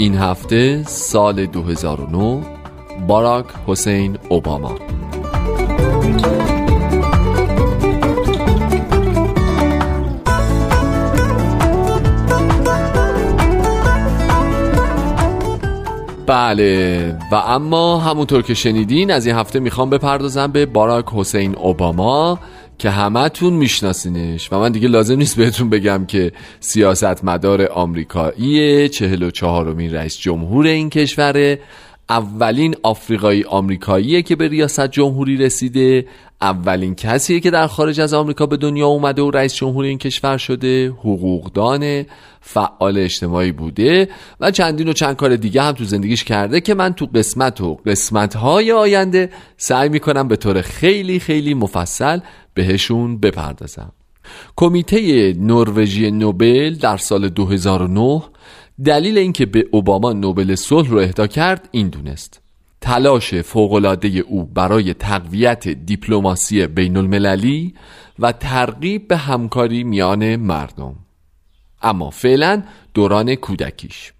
این هفته سال 2009 باراک حسین اوباما. بله و اما همونطور که شنیدین از این هفته می‌خوام بپردازم به باراک حسین اوباما. که همتون میشناسینش و من دیگه لازم نیست بهتون بگم که سیاست مدار آمریکایی چهل و چهارمین رئیس جمهور این کشوره. اولین آفریقایی آمریکاییه که به ریاست جمهوری رسیده. اولین کسیه که در خارج از آمریکا به دنیا اومده و رئیس جمهور این کشور شده. حقوقدان فعال اجتماعی بوده و چندین و چند کار دیگه هم تو زندگیش کرده که من تو قسمت و قسمت های آینده سعی می‌کنم به طور خیلی خیلی مفصل بهشون بپردازم. کمیته نروژی نوبل در سال 2009 دلیل اینکه به اوباما نوبل صلح رو اهدا کرد این دونست. تلاش فوقالعاده او برای تقویت دیپلماسی بین المللی و ترغیب به همکاری میان مردم. اما فعلا دوران کودکیش.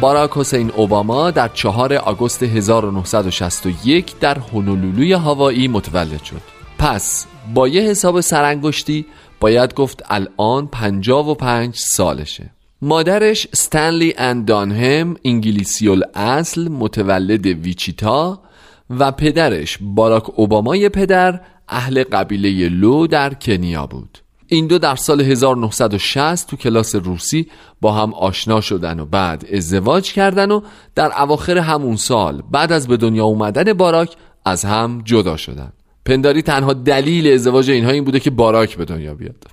باراک حسین اوباما در چهار آگوست 1961 در هونولولوی هوایی متولد شد. پس با یه حساب سرانگشتی باید گفت الان 55 سالشه. مادرش ستنلی اندانهم انگلیسی اصل متولد ویچیتا و پدرش باراک اوبامای پدر اهل قبیله لو در کنیا بود. این دو در سال 1960 تو کلاس روسی با هم آشنا شدن و بعد ازدواج کردن و در اواخر همون سال بعد از به دنیا اومدن باراک از هم جدا شدن. پنداری تنها دلیل ازدواج اینها این بوده که باراک به دنیا بیاد.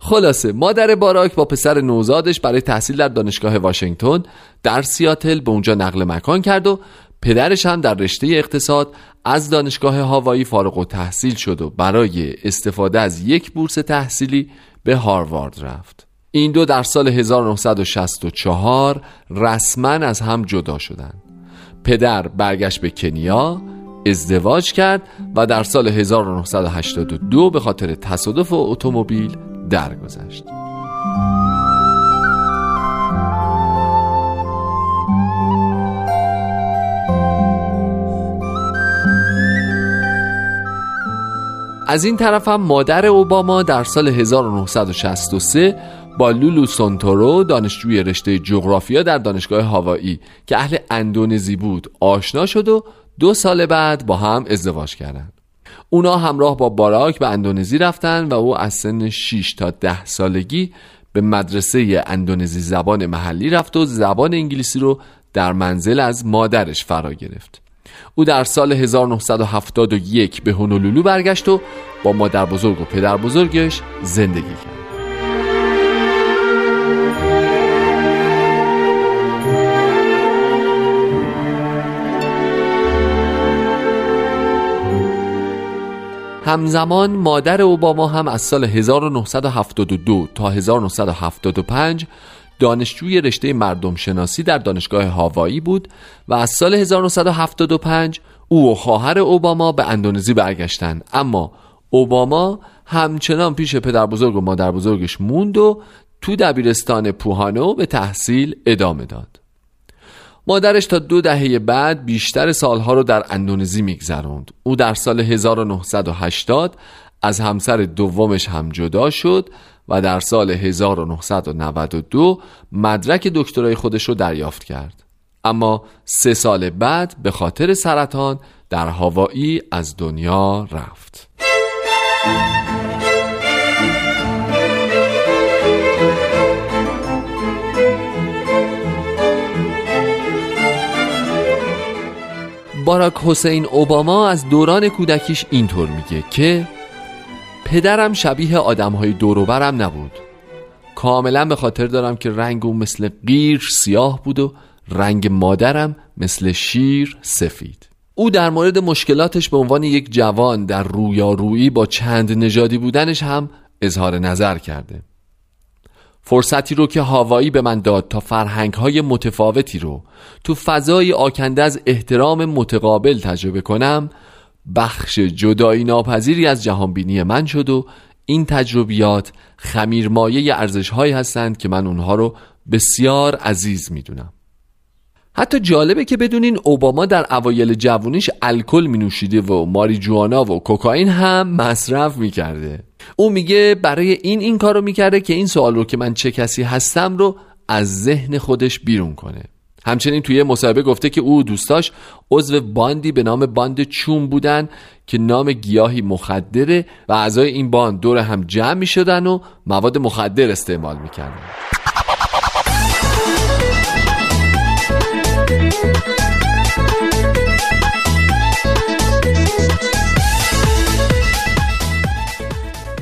خلاصه مادر باراک با پسر نوزادش برای تحصیل در دانشگاه واشنگتن در سیاتل به اونجا نقل مکان کرد و پدرش هم در رشته اقتصاد از دانشگاه هاوایی فارغ و تحصیل شد و برای استفاده از یک بورس تحصیلی به هاروارد رفت این دو در سال 1964 رسما از هم جدا شدند پدر برگشت به کنیا ازدواج کرد و در سال 1982 به خاطر تصادف اتومبیل درگذشت. از این طرف هم مادر اوباما در سال 1963 با لولو سونتورو دانشجوی رشته جغرافیا در دانشگاه هاوایی که اهل اندونزی بود آشنا شد و دو سال بعد با هم ازدواج کردند. اونا همراه با باراک به اندونزی رفتن و او از سن 6 تا 10 سالگی به مدرسه اندونزی زبان محلی رفت و زبان انگلیسی رو در منزل از مادرش فرا گرفت او در سال 1971 به هونولولو برگشت و با مادر بزرگ و پدر بزرگش زندگی کرد. همزمان مادر اوباما هم از سال 1972 تا 1975 دانشجوی رشته مردم شناسی در دانشگاه هاوایی بود و از سال 1975 او و خواهر اوباما به اندونزی برگشتند. اما اوباما همچنان پیش پدر بزرگ و مادر بزرگش موند و تو دبیرستان پوهانو به تحصیل ادامه داد. مادرش تا دو دهه بعد بیشتر سالها رو در اندونزی میگذروند. او در سال 1980 از همسر دومش هم جدا شد و در سال 1992 مدرک دکترای خودش رو دریافت کرد. اما سه سال بعد به خاطر سرطان در هوایی از دنیا رفت. باراک حسین اوباما از دوران کودکیش اینطور میگه که پدرم شبیه آدم های دوروبرم نبود. کاملا به خاطر دارم که رنگ او مثل قیر سیاه بود و رنگ مادرم مثل شیر سفید. او در مورد مشکلاتش به عنوان یک جوان در رویارویی با چند نژادی بودنش هم اظهار نظر کرده. فرصتی رو که هاوایی به من داد تا فرهنگ های متفاوتی رو تو فضای آکنده از احترام متقابل تجربه کنم بخش جدایی ناپذیری از جهانبینی من شد و این تجربیات خمیرمایه ارزش هایی هستند که من اونها رو بسیار عزیز می‌دونم. حتی جالبه که بدونین اوباما در اوایل جوونیش الکل می نوشیده و ماریجوانا و کوکائین هم مصرف می‌کرده. او میگه برای این این کارو می‌کرده که این سوال رو که من چه کسی هستم رو از ذهن خودش بیرون کنه. همچنین توی مصاحبه گفته که او دوستاش عضو باندی به نام باند چوم بودن که نام گیاهی مخدره و اعضای این باند دور هم جمع می شدن و مواد مخدر استعمال می کردن.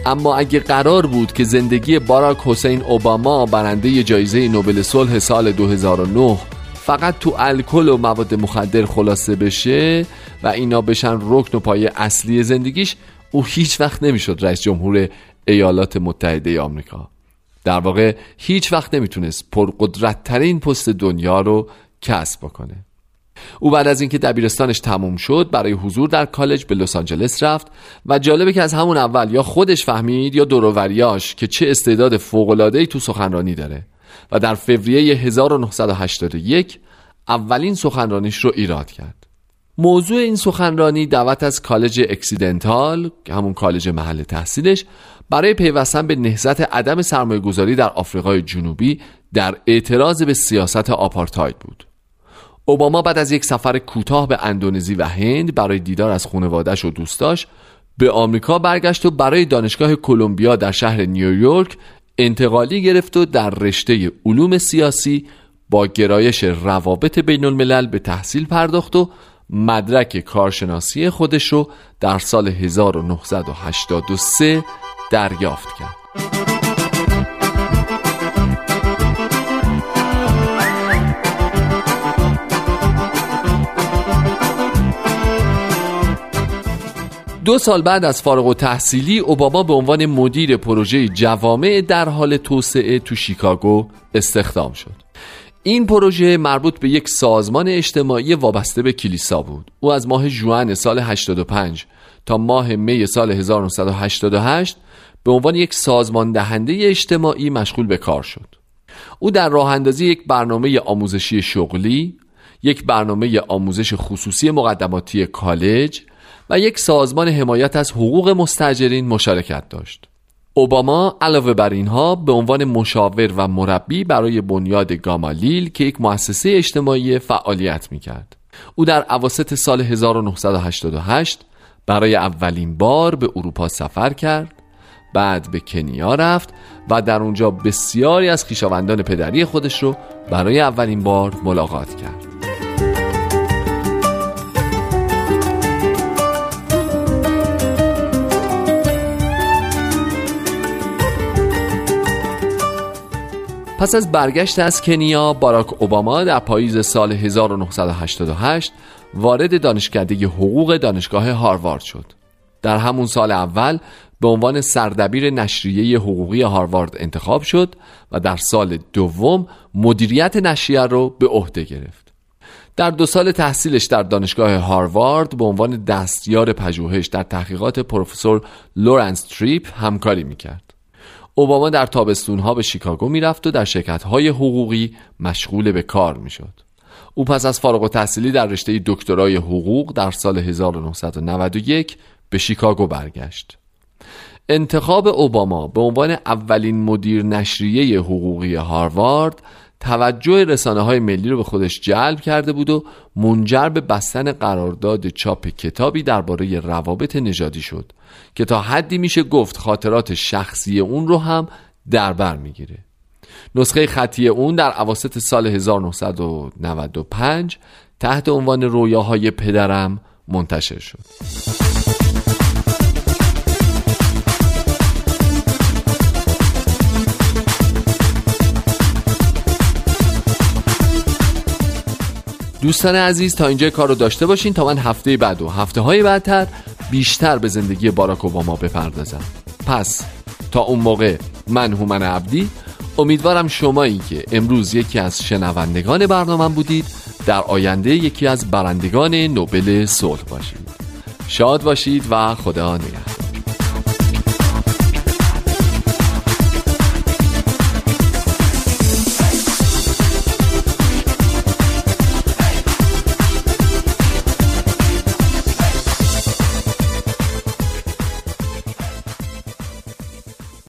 اما اگه قرار بود که زندگی باراک حسین اوباما برنده جایزه نوبل صلح سال 2009 فقط تو الکل و مواد مخدر خلاصه بشه و اینا بشن رکن و پایه اصلی زندگیش او هیچ وقت نمی‌شد رئیس جمهور ایالات متحده آمریکا. در واقع هیچ وقت نمی‌تونست پرقدرت ترین پست دنیا رو کسب بکنه. او بعد از اینکه دبیرستانش تموم شد برای حضور در کالج به لس آنجلس رفت و جالبه که از همون اول یا خودش فهمید یا دوروریاش که چه استعداد فوق‌العاده‌ای تو سخنرانی داره. و در فوریه 1981 اولین سخنرانیش رو ایراد کرد. موضوع این سخنرانی دعوت از کالج اکسیدنتال که همون کالج محل تحصیلش برای پیوستن به نهضت عدم سرمایه گذاری در آفریقای جنوبی در اعتراض به سیاست آپارتاید بود. اوباما بعد از یک سفر کوتاه به اندونزی و هند برای دیدار از خانواده‌اش و دوستاش به آمریکا برگشت و برای دانشگاه کلمبیا در شهر نیویورک انتقالی گرفت و در رشته علوم سیاسی با گرایش روابط بین الملل به تحصیل پرداخت و مدرک کارشناسی خودش رو در سال 1983 دریافت کرد. دو سال بعد از فارغ و تحصیلی اوباما به عنوان مدیر پروژه جوامع در حال توسعه تو شیکاگو استخدام شد. این پروژه مربوط به یک سازمان اجتماعی وابسته به کلیسا بود. او از ماه جوان سال 85 تا ماه می سال 1988 به عنوان یک سازمان دهنده اجتماعی مشغول به کار شد. او در راه اندازی یک برنامه آموزشی شغلی یک برنامه آموزش خصوصی مقدماتی کالج و یک سازمان حمایت از حقوق مستجرین مشارکت داشت اوباما علاوه بر اینها به عنوان مشاور و مربی برای بنیاد گامالیل که یک مؤسسه اجتماعی فعالیت می کرد. او در عواسط سال 1988 برای اولین بار به اروپا سفر کرد بعد به کنیا رفت و در اونجا بسیاری از خویشاوندان پدری خودش رو برای اولین بار ملاقات کرد پس از برگشت از کنیا باراک اوباما در پاییز سال 1988 وارد دانشکده حقوق دانشگاه هاروارد شد در همون سال اول به عنوان سردبیر نشریه حقوقی هاروارد انتخاب شد و در سال دوم مدیریت نشریه رو به عهده گرفت در دو سال تحصیلش در دانشگاه هاروارد به عنوان دستیار پژوهش در تحقیقات پروفسور لورنس ترایب همکاری می‌کرد. اوباما در تابستونها به شیکاگو می‌رفت و در شرکت‌های حقوقی مشغول به کار می‌شد. او پس از فارغ التحصیلی در رشته دکترای حقوق در سال 1991 به شیکاگو برگشت. انتخاب اوباما به عنوان اولین مدیر نشریه حقوقی هاروارد توجه رسانه های ملی رو به خودش جلب کرده بود و منجر به بستن قرارداد چاپ کتابی درباره روابط نژادی شد که تا حدی میشه گفت خاطرات شخصی اون رو هم در بر می‌گیره. نسخه خطی اون در عواسط سال 1995 تحت عنوان رویاهای پدرم منتشر شد. دوستان عزیز تا اینجا کار رو داشته باشین تا من هفته بعد و هفته های بعدتر بیشتر به زندگی باراک اوباما بپردازم. پس تا اون موقع من هومن عبدی امیدوارم شمایی که امروز یکی از شنوندگان برنامه بودید در آینده یکی از برندگان نوبل صلح باشید. شاد باشید و خدا نگهدار.